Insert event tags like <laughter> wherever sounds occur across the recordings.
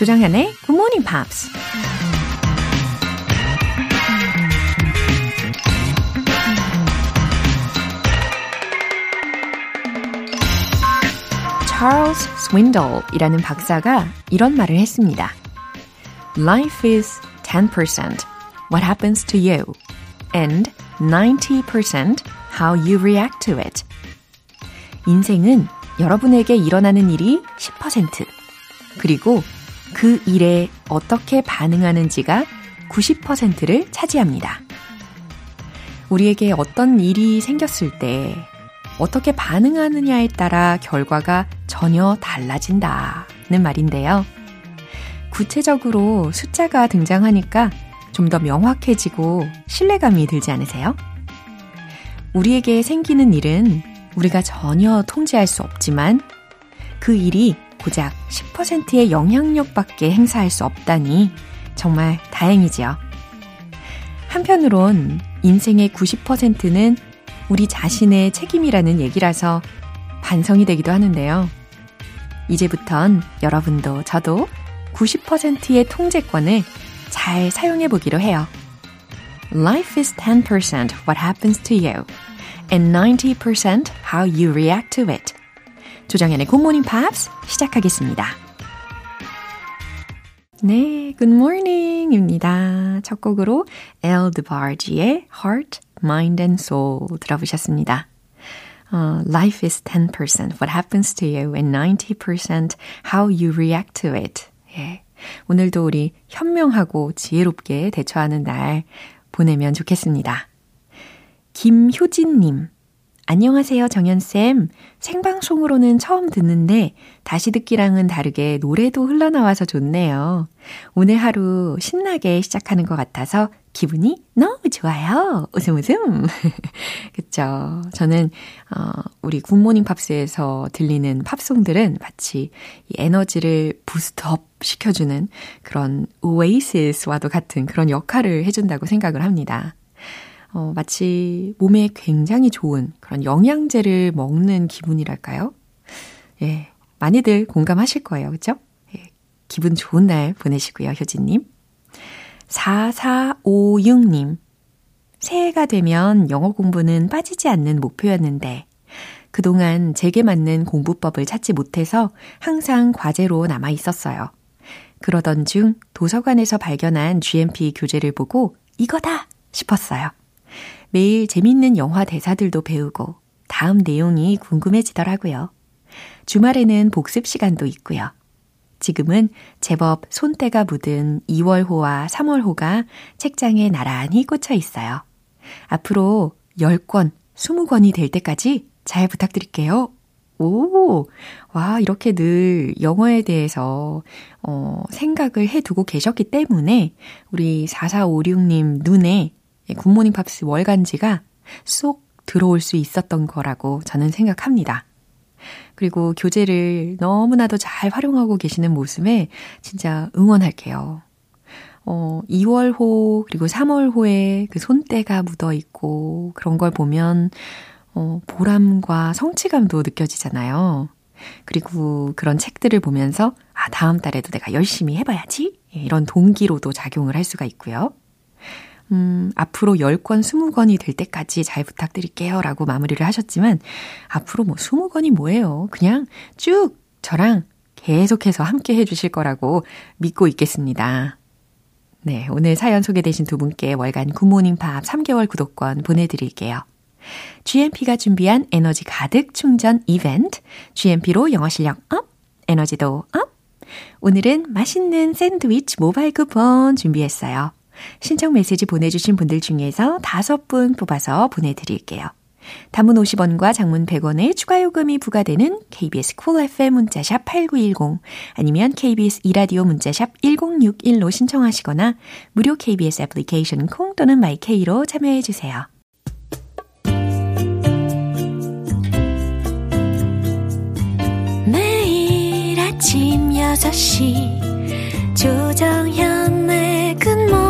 조정현의 Good Morning Pops. Charles Swindoll이라는 박사가 이런 말을 했습니다. Life is 10% what happens to you and 90% how you react to it. 인생은 여러분에게 일어나는 일이 10%, 그리고 그 일에 어떻게 반응하는지가 90%를 차지합니다. 우리에게 어떤 일이 생겼을 때 어떻게 반응하느냐에 따라 결과가 전혀 달라진다는 말인데요. 구체적으로 숫자가 등장하니까 좀 더 명확해지고 신뢰감이 들지 않으세요? 우리에게 생기는 일은 우리가 전혀 통제할 수 없지만 그 일이 고작 10%의 영향력밖에 행사할 수 없다니 정말 다행이지요. 한편으론 인생의 90%는 우리 자신의 책임이라는 얘기라서 반성이 되기도 하는데요. 이제부턴 여러분도 저도 90%의 통제권을 잘 사용해 보기로 해요. Life is 10% what happens to you and 90% how you react to it. 조정현의 Morning Pops 시작하겠습니다. 네, Morning입니다. 첫 곡으로 El DeBarge의 Heart, Mind and Soul 들어보셨습니다. Uh, life is 10% what happens to you and 90% how you react to it. 예. 오늘도 우리 현명하고 지혜롭게 대처하는 날 보내면 좋겠습니다. 김효진님. 안녕하세요, 정연쌤. 생방송으로는 처음 듣는데 다시 듣기랑은 다르게 노래도 흘러나와서 좋네요. 오늘 하루 신나게 시작하는 것 같아서 기분이 너무 좋아요. 웃음 웃음. <laughs> 그쵸. 저는, 어, 우리 굿모닝 팝스에서 들리는 팝송들은 마치 이 에너지를 부스트업 시켜주는 그런 오에이시스와도 같은 그런 역할을 해준다고 생각을 합니다. 어, 마치 몸에 굉장히 좋은 그런 영양제를 먹는 기분이랄까요? 예, 많이들 공감하실 거예요. 그죠? 예, 기분 좋은 날 보내시고요, 효진님. 4456님. 새해가 되면 영어 공부는 빠지지 않는 목표였는데, 그동안 제게 맞는 공부법을 찾지 못해서 항상 과제로 남아 있었어요. 그러던 중 도서관에서 발견한 GMP 교재를 보고 이거다! 싶었어요. 매일 재밌는 영화 대사들도 배우고 다음 내용이 궁금해지더라고요. 주말에는 복습 시간도 있고요. 지금은 제법 손때가 묻은 2월호와 3월호가 책장에 나란히 꽂혀 있어요. 앞으로 10권, 20권이 될 때까지 잘 부탁드릴게요. 오, 와, 이렇게 늘 영어에 대해서, 어, 생각을 해 두고 계셨기 때문에, 우리 4456님 눈에 굿모닝 팝스 월간지가 쏙 들어올 수 있었던 거라고 저는 생각합니다. 그리고 교재를 너무나도 잘 활용하고 계시는 모습에 진짜 응원할게요. 어, 2월호, 그리고 3월호에 그 손때가 묻어 있고 그런 걸 보면, 어, 보람과 성취감도 느껴지잖아요. 그리고 그런 책들을 보면서, 아, 다음 달에도 내가 열심히 해봐야지. 이런 동기로도 작용을 할 수가 있고요. 음, 앞으로 10권, 20권이 될 때까지 잘 부탁드릴게요. 라고 마무리를 하셨지만, 앞으로 뭐 20권이 뭐예요? 그냥 쭉 저랑 계속해서 함께 해주실 거라고 믿고 있겠습니다. 네, 오늘 사연 소개되신 두 분께 월간 Good Morning Pops 3개월 구독권 보내드릴게요. GMP가 준비한 에너지 가득 충전 이벤트, GMP로 영어 실력 up, 에너지도 up. 오늘은 맛있는 샌드위치 모바일 쿠폰 준비했어요. 신청 메시지 보내주신 분들 중에서 다섯 분 뽑아서 보내드릴게요. 단문 50원과 장문 100원의 추가 요금이 부과되는 KBS Cool FM 문자 sharp 8910 아니면 KBS 2라디오 문자 sharp 1061로 신청하시거나 무료 KBS 애플리케이션 콩 또는 my K로 참여해 주세요. 아침 6시 조정현의 Good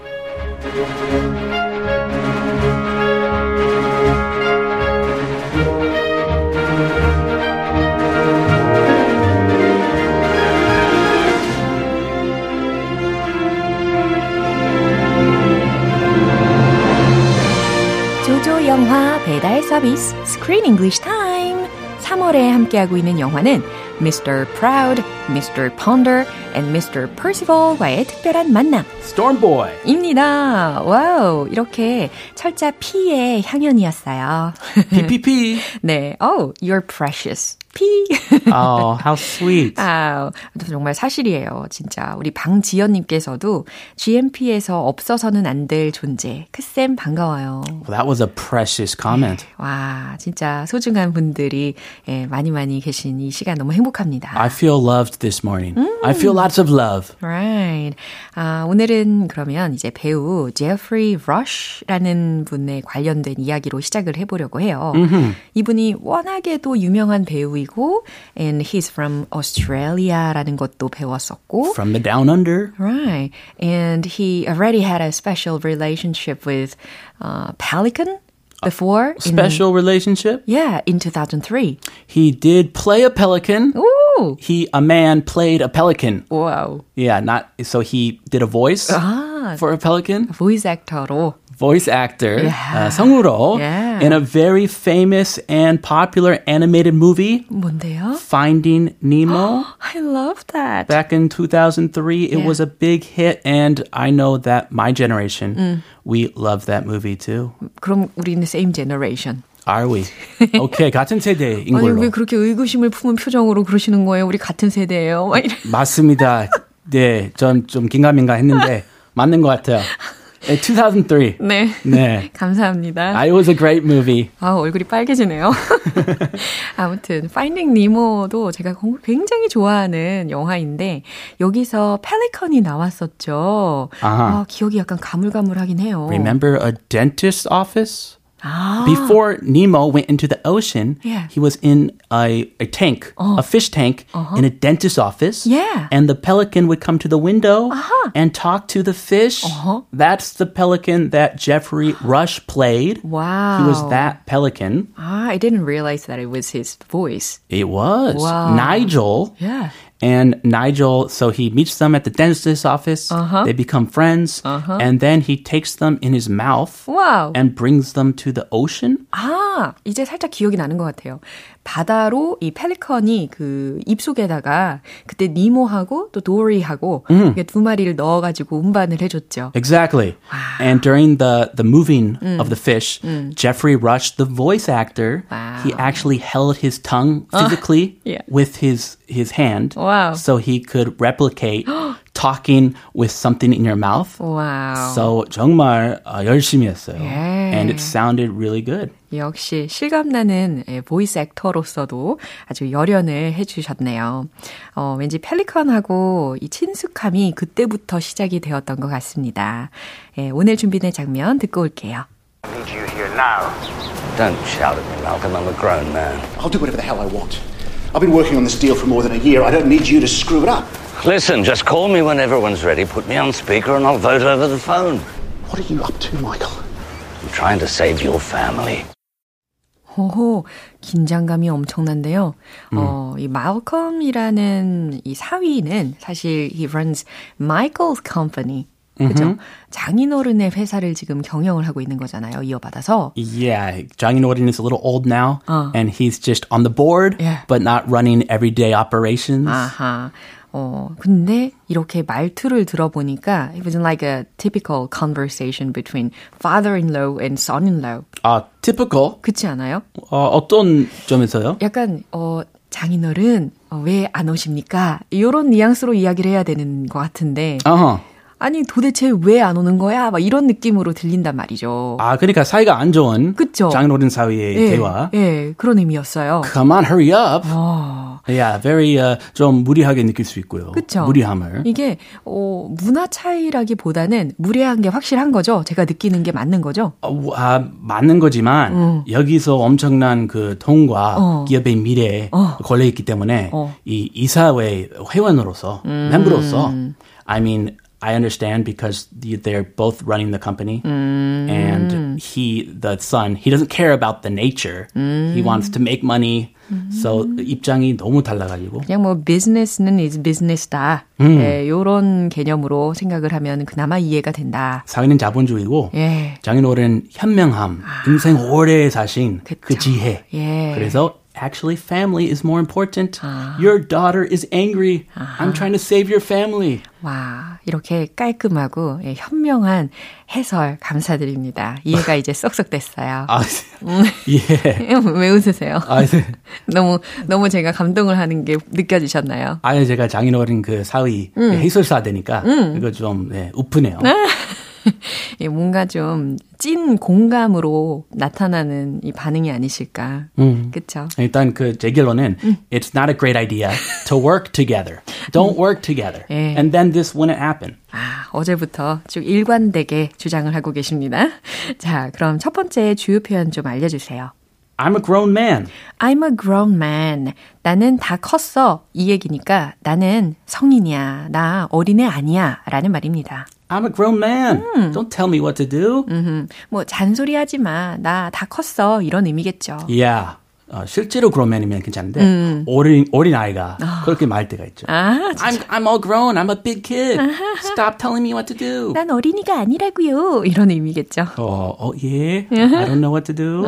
영화 배달 서비스 Screen English Time. 3월에 함께하고 있는 영화는 Mr. Proud, Mr. Ponder, and Mr. Percival과의 특별한 만남. Storm Boy. 입니다. 와우, 이렇게 철자 P의 향연이었어요. PPP. 네, oh, you're precious. P. <laughs> oh, how sweet. 아, 정말 사실이에요. 진짜 우리 방지연님께서도 GMP에서 없어서는 안 될 존재. 크쌤 반가워요. Well, that was a precious comment. 와, 진짜 소중한 분들이 예, 많이 많이 계신 이 시간 너무 행복합니다. I feel loved this morning. I feel lots of love. Right. 아, 오늘은 그러면 이제 배우 제프리 러쉬라는 분에 관련된 이야기로 시작을 해보려고 해요. Mm-hmm. 이분이 워낙에도 유명한 배우이 고, and he's from Australia라는 것도 배웠었고, From the down under. right. And he already had a special relationship with uh, Pelican before. in- Special relationship. yeah, in 2003. He did play a pelican. Ooh. He, a man, played a pelican. Wow. Yeah, not so he did a voice 아, for a pelican. voice actor로. Voice actor Yeah. uh, 성우로 Yeah. in a very famous and popular animated movie, 뭔데요? Finding Nemo. <gasps> I love that. Back in 2003, it Yeah. was a big hit, and I know that my generation, Mm. we love that movie too. 그럼 우리는 same generation. Are we? <laughs> Okay, 같은 세대인 아니 걸로. 왜 그렇게 의구심을 품은 표정으로 그러시는 거예요? 우리 같은 세대예요. 막 이래. 맞습니다. 네, 전 좀 긴가민가 했는데 <laughs> 맞는 것 같아요. 네, 2003. 네. 네. <laughs> 감사합니다. It was a great movie. 아, 얼굴이 빨개지네요. <laughs> 아무튼 Finding Nemo도 제가 굉장히 좋아하는 영화인데 여기서 펠리컨이 나왔었죠. 아하. 아, 기억이 약간 가물가물하긴 해요. Remember a dentist's office? 아, Before Nemo went into the ocean, Yeah. he was in a, a tank, oh. a fish tank, uh-huh. in a dentist's office. Yeah. And the pelican would come to the window uh-huh. and talk to the fish. Uh-huh. That's the pelican that Jeffrey <gasps> Rush played. wow. He was that pelican. Ah, I didn't realize that it was his voice. It was Wow. Nigel. Yeah And Nigel, so he meets them at the dentist's office. Uh-huh. They become friends. And then he takes them in his mouth 와우. and brings them to the ocean. 아, 이제 살짝 기억이 나는 것 같아요. 바다로 이 펠리컨이 그 입속에다가 그때 니모하고 또 도리하고 이게 두 마리를 넣어가지고 운반을 해줬죠. Exactly. And during the, the moving of the fish, Jeffrey Rush, the voice actor, he Wow. actually held his tongue physically <gasps> yeah. with his, his hand Wow. so he could replicate <gasps> talking with something in your mouth. 와우. So 정말 어, 열심히 했어요. Yeah. And it sounded really good. 역시 실감나는 예, 보이스 액터로서도 아주 열연을 해주셨네요. 어, 왠지 펠리컨하고 이 친숙함이 그때부터 시작이 되었던 것 같습니다. 예, 오늘 준비된 장면 듣고 올게요. I need you here now. Don't shout at me, Malcolm. I'm a grown man. I'll do whatever the hell I want. I've been working on this deal for more than a year. I don't need you to screw it up. Listen, just call me when everyone's ready. Put me on speaker and I'll vote over the phone. What are you up to, Michael? I'm trying to save your family. 호호, 긴장감이 엄청난데요. 어, 이 말컴이라는 이 사위는 사실 he runs Michael's company. 그죠? 장인어른의 회사를 지금 경영을 하고 있는 거잖아요. 이어받아서. Yeah, 장인어른 is a little old now, Uh. and he's just on the board, Yeah. but not running everyday operations. 아하. 어, 근데 이렇게 말투를 들어보니까 it was like a typical conversation between father-in-law and son-in-law. 아, typical. 그렇지 않아요? 어, 어떤 점에서요? 약간 어 장인어른 어, 왜안 오십니까? 이런 뉘앙스로 이야기를 해야 되는 것 같은데 Uh-huh. 아니 도대체 왜 안 오는 거야? 막 이런 느낌으로 들린단 말이죠. 아, 그러니까 사이가 안 좋은 그쵸? 장인어른 사이의 예, 대화. 예, 그런 의미였어요. Come on, hurry up. 어, Yeah, very uh, 좀 무리하게 느낄 수 있고요. 그쵸? 무리함을. 이게 어, 문화 차이라기보다는 무례한 게 확실한 거죠. 제가 느끼는 게 맞는 거죠. 어, 아, 맞는 거지만 여기서 엄청난 그 돈과 어. 기업의 미래에 어. 걸려 있기 때문에 어. 이 이사회 회원으로서 음. 멤버로서 I mean I understand because they're both running the company 음. and he the son he doesn't care about the nature 음. he wants to make money so 입장이 너무 달라가지고 그냥 뭐 비즈니스는 is business다. 음. 예, 요런 개념으로 생각을 하면 그나마 이해가 된다. 사회는 자본주의고 예. 장인어른 현명함 인생 오래 사신 그 그쵸. 지혜 예. 그래서 actually family is more important. Your daughter is angry. I'm trying to save your family. 와, 이렇게 깔끔하고 예, 현명한 해설 감사드립니다. 이해가 이제 쏙쏙 됐어요. 아, 예. <laughs> 왜 웃으세요? 아, 네. <laughs> 너무 너무 제가 감동을 하는 게 느껴지셨나요? 아예 제가 장인어른 그 사위 해설사 되니까 이거 좀 네, 우프네요. <laughs> 예, 뭔가 좀 찐 공감으로 나타나는 이 반응이 아니실까. 그쵸? 일단 그 제 결론은 it's not a great idea to work together. Don't work together. 예. And then this wouldn't happen. 아, 어제부터 쭉 일관되게 주장을 하고 계십니다. <laughs> 자, 그럼 첫 번째 주요 표현 좀 알려주세요. I'm a grown man. I'm a grown man. 나는 다 컸어. 이 얘기니까 나는 성인이야. 나 어린애 아니야. 라는 말입니다. I'm a grown man. Don't tell me what to do. 음, 뭐 잔소리 하지 마. 나 다 컸어. 이런 의미겠죠. Yeah. 어, 실제로 grownman이면 괜찮은데 어린 어린 아이가 그렇게 말할 때가 있죠. 아, I'm I'm all grown. I'm a big kid. Stop telling me what to do. 난 어린이가 아니라고요. 이런 의미겠죠. 어, 어, 예. I don't know what to do.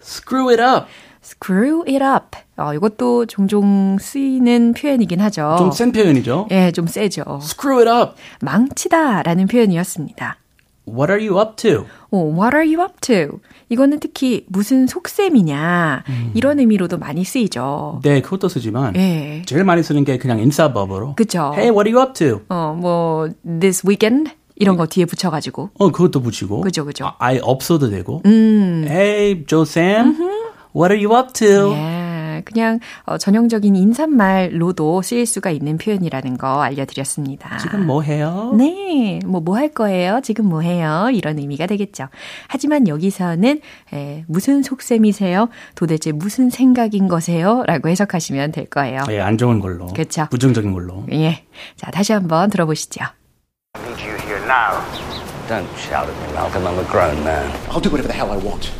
Screw it up. Screw it up. 어, 이것도 종종 쓰이는 표현이긴 하죠. 좀 센 표현이죠. 예, 좀 세죠. Screw it up. 망치다라는 표현이었습니다. What are you up to? 어, what are you up to? 이거는 특히 무슨 속셈이냐 이런 의미로도 많이 쓰이죠. 네, 그것도 쓰지만 예. 제일 많이 쓰는 게 그냥 인사법으로. 그쵸. Hey, what are you up to? 어, 뭐 this weekend 이런 거 뒤에 붙여가지고 어, 그것도 붙이고. 그죠, 그죠. 아, 아예 없어도 되고. Hey, Joe Sam. What are you up to? 예, 그냥 어, 전형적인 인사말로도 쓰일 수가 있는 표현이라는 거 알려드렸습니다. 지금 뭐 해요? 네, 뭐 뭐 할 거예요? 지금 뭐 해요? 이런 의미가 되겠죠. 하지만 여기서는 에, 무슨 속셈이세요? 도대체 무슨 생각인 거세요? 라고 해석하시면 될 거예요. 예, 안 좋은 걸로. 그쵸. 부정적인 걸로. 예. 자, 다시 한번 들어보시죠. I need you here now. Don't shout at me, Malcolm. I'm a grown man. I'll do whatever the hell I want.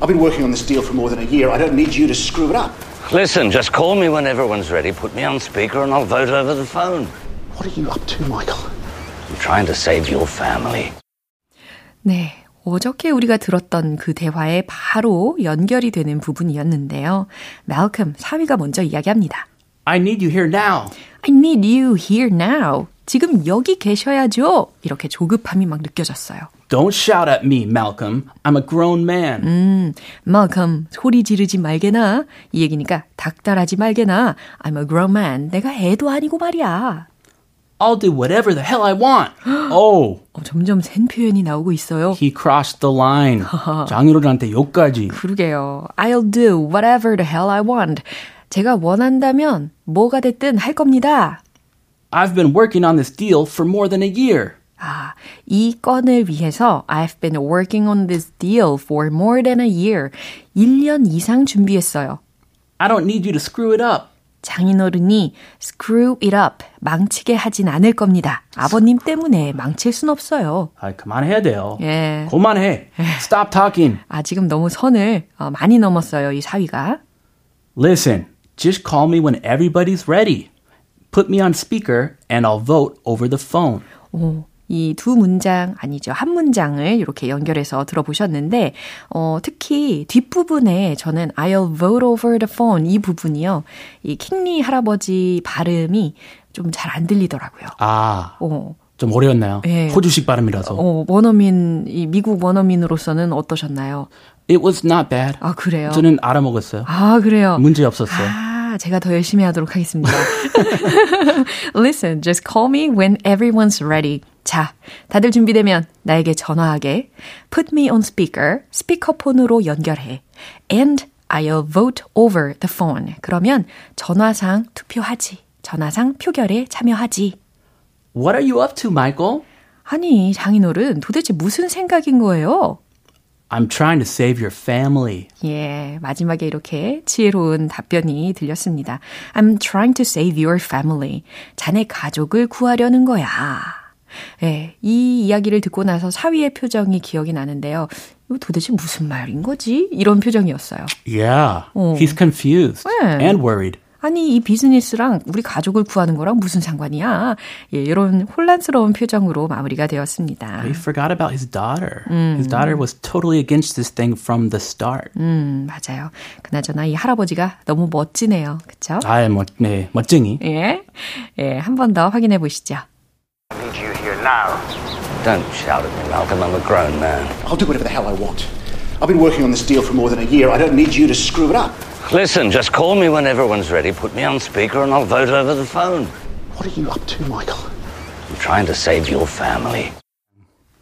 I've been working on this deal for more than a year. I don't need you to screw it up. Listen, just call me when everyone's ready. Put me on speaker and I'll vote over the phone. What are you up to, Michael? I'm trying to save your family. 네. 어저께 우리가 들었던 그 대화에 바로 연결이 되는 부분이었는데요. 말컴, 사위가 먼저 이야기합니다. I need you here now. I need you here now. 지금 여기 계셔야죠. 이렇게 조급함이 막 느껴졌어요. Don't shout at me, Malcolm. I'm a grown man. 말컴, 소리 지르지 말게나. 이 얘기니까 닥달하지 말게나. I'm a grown man. 내가 애도 아니고 말이야. I'll do whatever the hell I want. <gasps> oh, 어, 점점 센 표현이 나오고 있어요. he crossed the line. <laughs> 장인어른한테 욕까지. 그러게요. I'll do whatever the hell I want. 제가 원한다면 뭐가 됐든 할 겁니다. I've been working on this deal for more than a year. 아, 이 건을 위해서 I've been working on this deal for more than a year. 1년 이상 준비했어요. I don't need you to screw it up. 장인어른이 screw it up, 망치게 하진 않을 겁니다. 아버님 때문에 망칠 순 없어요. 아, 그만해야 돼요. 예. 그만해. Stop talking. 아, 지금 너무 선을 어, 많이 넘었어요, 이 사위가. Listen, just call me when everybody's ready. Put me on speaker and I'll vote over the phone. 오, 이 두 문장 아니죠. 한 문장을 이렇게 연결해서 들어보셨는데 어, 특히 뒷부분에 저는 I'll vote over the phone 이 부분이요. 이 킹리 할아버지 발음이 좀 잘 안 들리더라고요. 아, 어. 좀 어려웠나요? 예. 호주식 발음이라서. 어, 원어민, 이 미국 원어민으로서는 어떠셨나요? It was not bad. 아, 그래요? 저는 알아먹었어요. 아, 그래요? 문제 없었어요. 아, 제가 더 열심히 하도록 하겠습니다. <laughs> Listen, just call me when everyone's ready. 자, 다들 준비되면 나에게 전화하게. Put me on speaker. 스피커폰으로 연결해. And I'll vote over the phone. 그러면 전화상 투표하지. 전화상 표결에 참여하지. What are you up to, Michael? 아니, 장인어른 도대체 무슨 생각인 거예요? I'm trying to save your family. 예, 마지막에 이렇게 지혜로운 답변이 들렸습니다. I'm trying to save your family. 자네 가족을 구하려는 거야. 예, 이 이야기를 듣고 나서 사위의 표정이 기억이 나는데요. 이거 도대체 무슨 말인 거지? 이런 표정이었어요. Yeah, 어. he's confused 네. and worried. 아니, 이 비즈니스랑 우리 가족을 구하는 거랑 무슨 상관이야? 예, 이런 혼란스러운 표정으로 마무리가 되었습니다. He forgot about his daughter. His daughter was totally against this thing from the start. 음, 맞아요. 그나저나 이 할아버지가 너무 멋지네요. 그쵸? 아, 멋, 네, 멋쟁이. 예. 예, 한 번 더 확인해 보시죠. I need you here now. Don't shout at me, Malcolm. I'm a grown man. I'll do whatever the hell I want. I've been working on this deal for more than a year. I don't need you to screw it up. Listen, just call me when everyone's ready. Put me on speaker and I'll vote over the phone. What are you up to, Michael? I'm trying to save your family.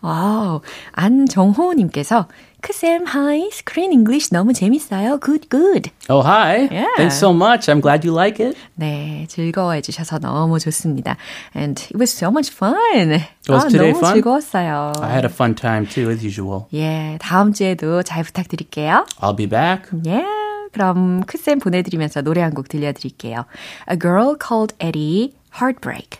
와우, 안정호님께서 크쌤 하이 스크린 잉글리시 너무 재밌어요. Good, good. Oh, hi. Yeah. Thanks so much. I'm glad you like it. 네, 즐거워해 주셔서 너무 좋습니다. And it was so much fun. Was 아, today 너무 fun? 즐거웠어요. I had a fun time too, as usual. 예, 다음 주에도 잘 부탁드릴게요. I'll be back. 예. 그럼 크쌤 보내드리면서 노래 한 곡 들려드릴게요. A Girl Called Eddie, Heartbreak.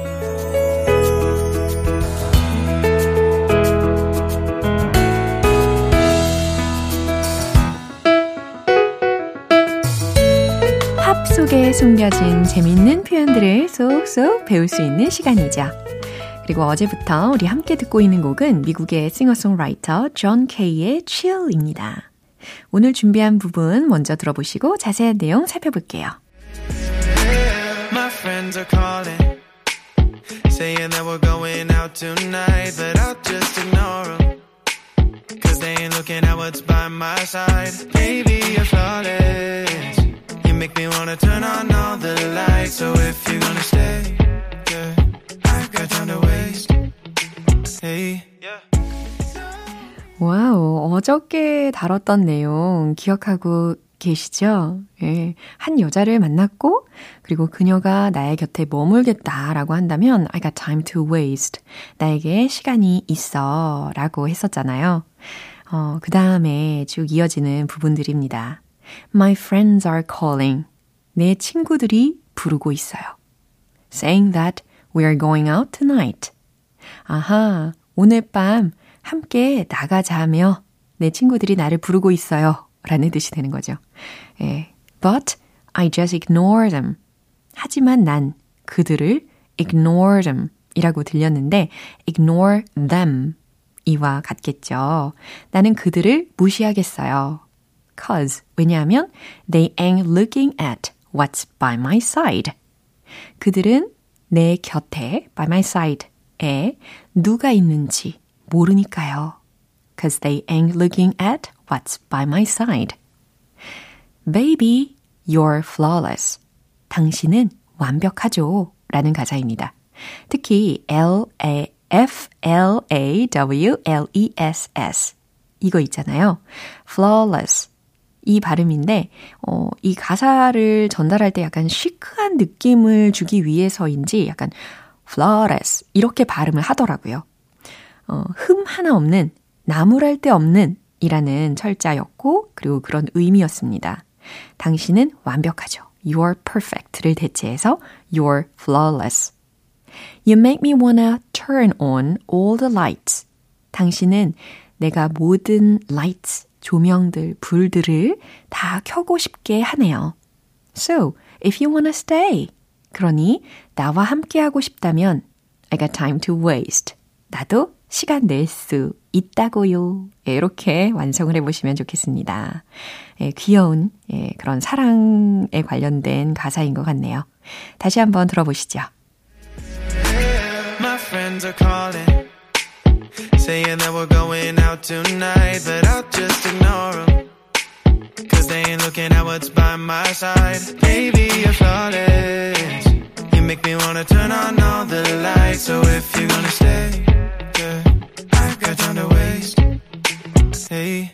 숨겨진 재밌는 표현들을 쏙쏙 배울 수 있는 시간이죠. 그리고 어제부터 우리 함께 듣고 있는 곡은 미국의 싱어송라이터 John K의 Chill입니다. 오늘 준비한 부분 먼저 들어보시고 자세한 내용 살펴볼게요. Cause they ain't looking at what's by my side. Baby, you're flawless. Make me wanna turn on all the lights. So if you're gonna stay, yeah, I've got time to waste. Hey. 와우, 어저께 다뤘던 내용 기억하고 계시죠? 예. 한 여자를 만났고, 그리고 그녀가 나의 곁에 머물겠다라고 한다면, I got time to waste. 나에게 시간이 있어. 라고 했었잖아요. 어, 그 다음에 쭉 이어지는 부분들입니다. My friends are calling. 내 친구들이 부르고 있어요. Saying that we are going out tonight. 아하, 오늘 밤 함께 나가자며 내 친구들이 나를 부르고 있어요. 라는 뜻이 되는 거죠. 예. But I just ignore them. 하지만 난 그들을 ignore them 이라고 들렸는데 ignore them 이와 같겠죠. 나는 그들을 무시하겠어요. Cause 왜냐하면 they ain't looking at what's by my side. 그들은 내 곁에 by my side에 누가 있는지 모르니까요. Cause they ain't looking at what's by my side. Baby, you're flawless. 당신은 완벽하죠. 라는 가사입니다. 특히 L A F L A W L E S S 이거 있잖아요. flawless 이 발음인데 어, 이 가사를 전달할 때 약간 시크한 느낌을 주기 위해서인지 약간 flawless 이렇게 발음을 하더라고요. 어, 흠 하나 없는 나무랄 데 없는 이라는 철자였고 그리고 그런 의미였습니다. 당신은 완벽하죠. You're perfect를 대체해서 You're flawless. You make me wanna turn on all the lights. 당신은 내가 모든 lights, 조명들, 불들을 다 켜고 싶게 하네요. So, if you wanna stay. 그러니 나와 함께 하고 싶다면 I got time to waste. 나도 시간 낼 수 있다고요. 예, 이렇게 완성을 해보시면 좋겠습니다. 예, 귀여운 예, 그런 사랑에 관련된 가사인 것 같네요. 다시 한번 들어보시죠. My friends are calling, saying that we're going out tonight, but I'll just ignore them. Cause they ain't looking at what's by my side. Baby, you're flawless. You make me wanna turn on all the lights. So if you're gonna stay, yeah, I got time to waste. Hey.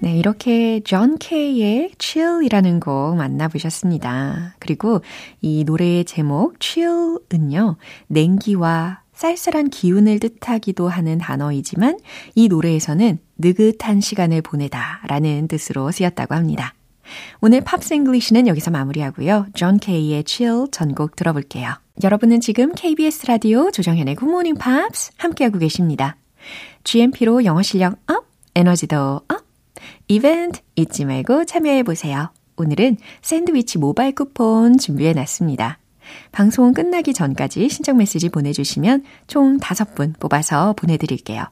네, 이렇게 John K의 Chill이라는 곡 만나보셨습니다. 그리고 이 노래의 제목 Chill은요, 냉기와 쌀쌀한 기운을 뜻하기도 하는 단어이지만 이 노래에서는 느긋한 시간을 보내다 라는 뜻으로 쓰였다고 합니다. 오늘 Pops English는 여기서 마무리하고요. John K의 Chill 전곡 들어볼게요. 여러분은 지금 KBS 라디오 조정현의 Morning Pops 함께하고 계십니다. GMP로 영어 실력 up, 에너지도 up, 이벤트 잊지 말고 참여해보세요. 오늘은 샌드위치 모바일 쿠폰 준비해놨습니다. 방송 끝나기 전까지 신청 메시지 보내주시면 총 5분 뽑아서 보내드릴게요.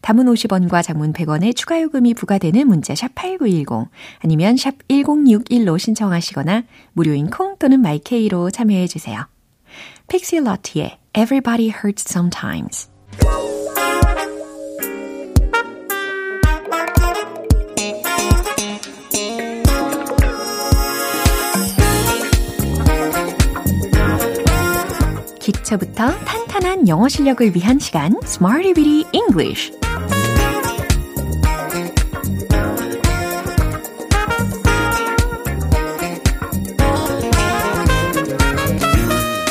단문 50원과 장문 100원의 추가 요금이 부과되는 문자 sharp 8910 아니면 sharp 1061로 신청하시거나 무료인 콩 또는 마이케이로 참여해 주세요. 픽시 러티의 Everybody Hurts Sometimes 기초부터 탄탄한 영어 실력을 위한 시간 Smarty Bitty English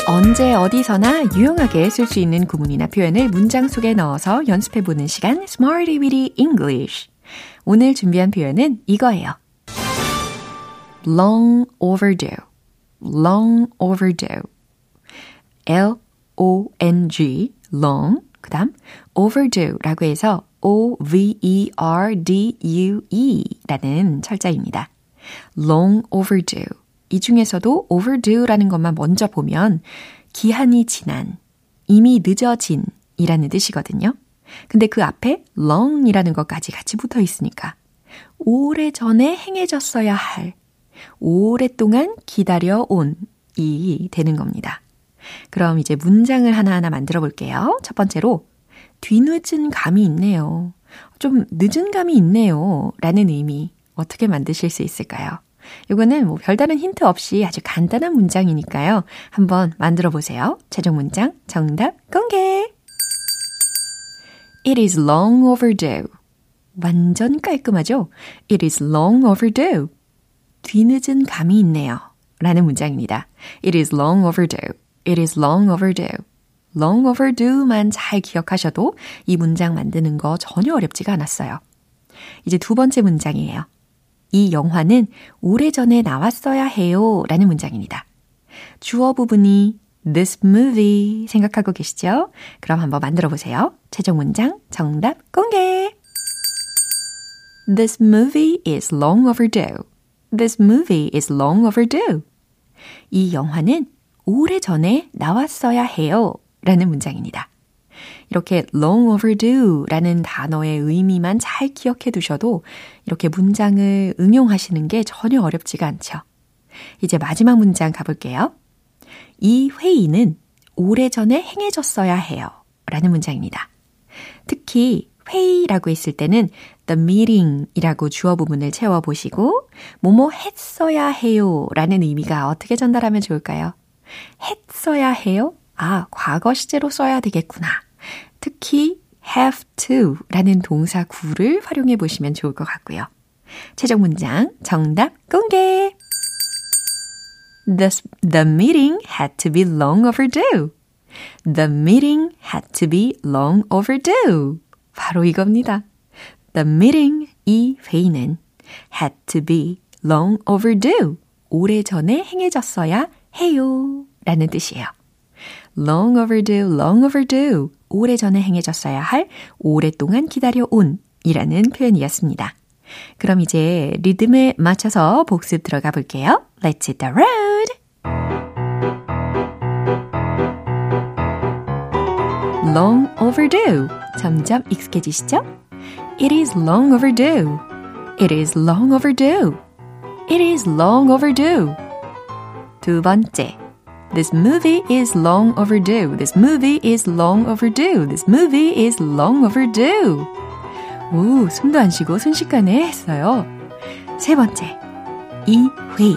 언제 어디서나 유용하게 쓸 수 있는 구문이나 표현을 문장 속에 넣어서 연습해보는 시간 Smarty Bitty English 오늘 준비한 표현은 이거예요. long overdue, long overdue. L-O-N-G, long, 그 다음 overdue라고 해서 O-V-E-R-D-U-E 라는 철자입니다. long overdue. 이 중에서도 overdue라는 것만 먼저 보면 기한이 지난, 이미 늦어진 이라는 뜻이거든요. 근데 그 앞에 long이라는 것까지 같이 붙어 있으니까 오래 전에 행해졌어야 할, 오랫동안 기다려온 이 되는 겁니다. 그럼 이제 문장을 하나하나 만들어 볼게요. 첫 번째로, 뒤늦은 감이 있네요. 좀 늦은 감이 있네요. 라는 의미 어떻게 만드실 수 있을까요? 이거는 뭐 별다른 힌트 없이 아주 간단한 문장이니까요. 한번 만들어 보세요. 최종 문장 정답 공개! It is long overdue. 완전 깔끔하죠? It is long overdue. 뒤늦은 감이 있네요. 라는 문장입니다. It is long overdue. It is long overdue. long overdue만 잘 기억하셔도 이 문장 만드는 거 전혀 어렵지가 않았어요. 이제 두 번째 문장이에요. 이 영화는 오래전에 나왔어야 해요 라는 문장입니다. 주어 부분이 this movie 생각하고 계시죠? 그럼 한번 만들어 보세요. 최종 문장 정답 공개! This movie is long overdue. This movie is long overdue. 이 영화는 오래 전에 나왔어야 해요. 라는 문장입니다. 이렇게 long overdue 라는 단어의 의미만 잘 기억해 두셔도 이렇게 문장을 응용하시는 게 전혀 어렵지가 않죠. 이제 마지막 문장 가볼게요. 이 회의는 오래전에 행해졌어야 해요. 라는 문장입니다. 특히 회의라고 했을 때는 the meeting 이라고 주어 부분을 채워보시고 뭐뭐 했어야 해요 라는 의미가 어떻게 전달하면 좋을까요? 했어야 해요? 아, 과거 시제로 써야 되겠구나. 특히 have to 라는 동사 구를 활용해 보시면 좋을 것 같고요. 최종 문장 정답 공개! The, the meeting had to be long overdue. The meeting had to be long overdue. 바로 이겁니다. The meeting, 이 회의는 had to be long overdue. 오래전에 행해졌어야 해요. 라는 뜻이에요. long overdue, long overdue. 오래전에 행해졌어야 할, 오랫동안 기다려온 이라는 표현이었습니다. 그럼 이제 리듬에 맞춰서 복습 들어가 볼게요. Let's hit the road! long overdue. 점점 익숙해지시죠? It is long overdue. It is long overdue. It is long overdue. 두 번째. This movie is long overdue. This movie is long overdue. This movie is long overdue. 오, 숨도 안 쉬고 순식간에 했어요. 세 번째. 이 회의.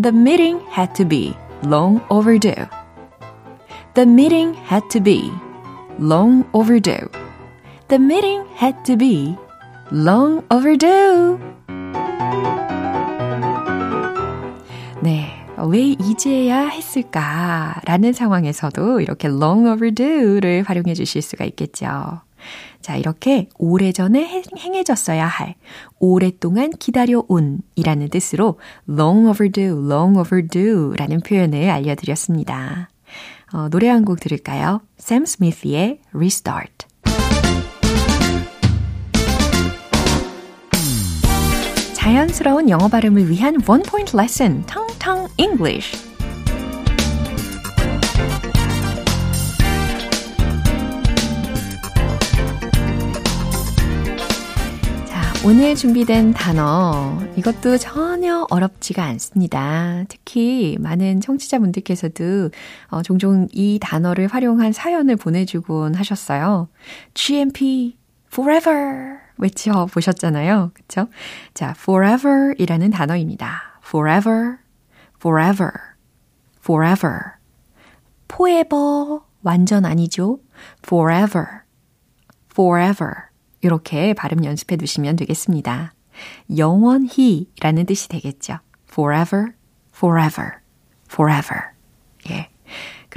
The meeting had to be long overdue. The meeting had to be long overdue. The meeting had to be long overdue. 네. 왜 이제야 했을까라는 상황에서도 이렇게 long overdue를 활용해 주실 수가 있겠죠. 자, 이렇게 오래전에 행해졌어야 할, 오랫동안 기다려온 이라는 뜻으로 long overdue, long overdue 라는 표현을 알려드렸습니다. 어, 노래 한 곡 들을까요? 샘 스미스의 Restart. 자연스러운 영어 발음을 위한 원 포인트 레슨, 텅텅 English. 오늘 준비된 단어, 이것도 전혀 어렵지가 않습니다. 특히 많은 청취자분들께서도 어, 종종 이 단어를 활용한 사연을 보내주곤 하셨어요. GMP, forever. 외쳐 보셨잖아요. 그쵸? 자, forever 이라는 단어입니다. forever, forever, forever. forever, 완전 아니죠? forever, forever. 이렇게 발음 연습해 두시면 되겠습니다. 영원히 라는 뜻이 되겠죠. forever, forever, forever. 예.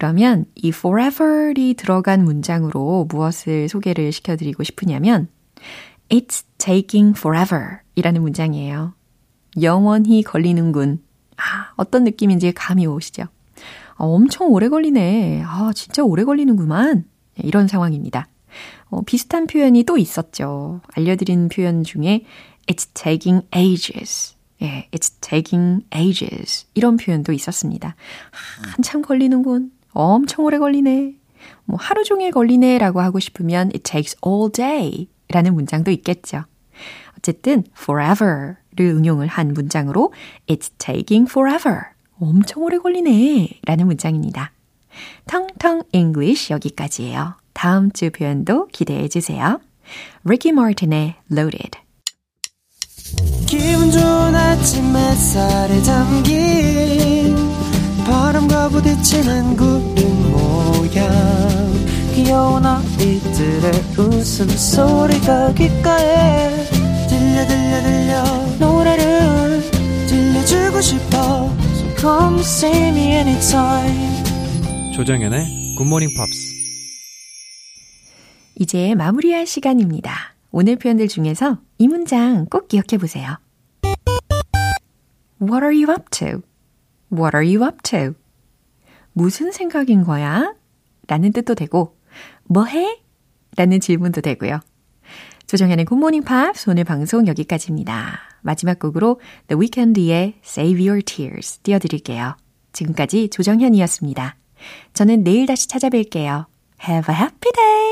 그러면 이 forever이 들어간 문장으로 무엇을 소개를 시켜드리고 싶으냐면 It's taking forever 이라는 문장이에요. 영원히 걸리는군. 아, 어떤 느낌인지 감이 오시죠? 아, 엄청 오래 걸리네. 아, 진짜 오래 걸리는구만. 이런 상황입니다. 어, 비슷한 표현이 또 있었죠. 알려드린 표현 중에 It's taking ages. 예, It's taking ages. 이런 표현도 있었습니다. 한참 걸리는군. 엄청 오래 걸리네. 뭐 하루 종일 걸리네 라고 하고 싶으면 It takes all day 라는 문장도 있겠죠. 어쨌든 forever를 응용을 한 문장으로 It's taking forever. 엄청 오래 걸리네 라는 문장입니다. 텅텅 English 여기까지예요. 다음 주 표현도 기대해 주세요. Ricky Martin의 Loaded. 부딪히는 구름 모양 귀여운 아이들의 웃음소리가 귓가에 들려 들려 들려 노래를 들려주고 싶어 So come see me anytime 조정연의 굿모닝 팝스 이제 마무리할 시간입니다. 오늘 표현들 중에서 이 문장 꼭 기억해 보세요. What are you up to? What are you up to? 무슨 생각인 거야? 라는 뜻도 되고, 뭐 해? 라는 질문도 되고요. 조정현의 굿모닝 팝스 오늘 방송 여기까지입니다. 마지막 곡으로 The Weeknd의 Save Your Tears 띄워드릴게요. 지금까지 조정현이었습니다. 저는 내일 다시 찾아뵐게요. Have a happy day!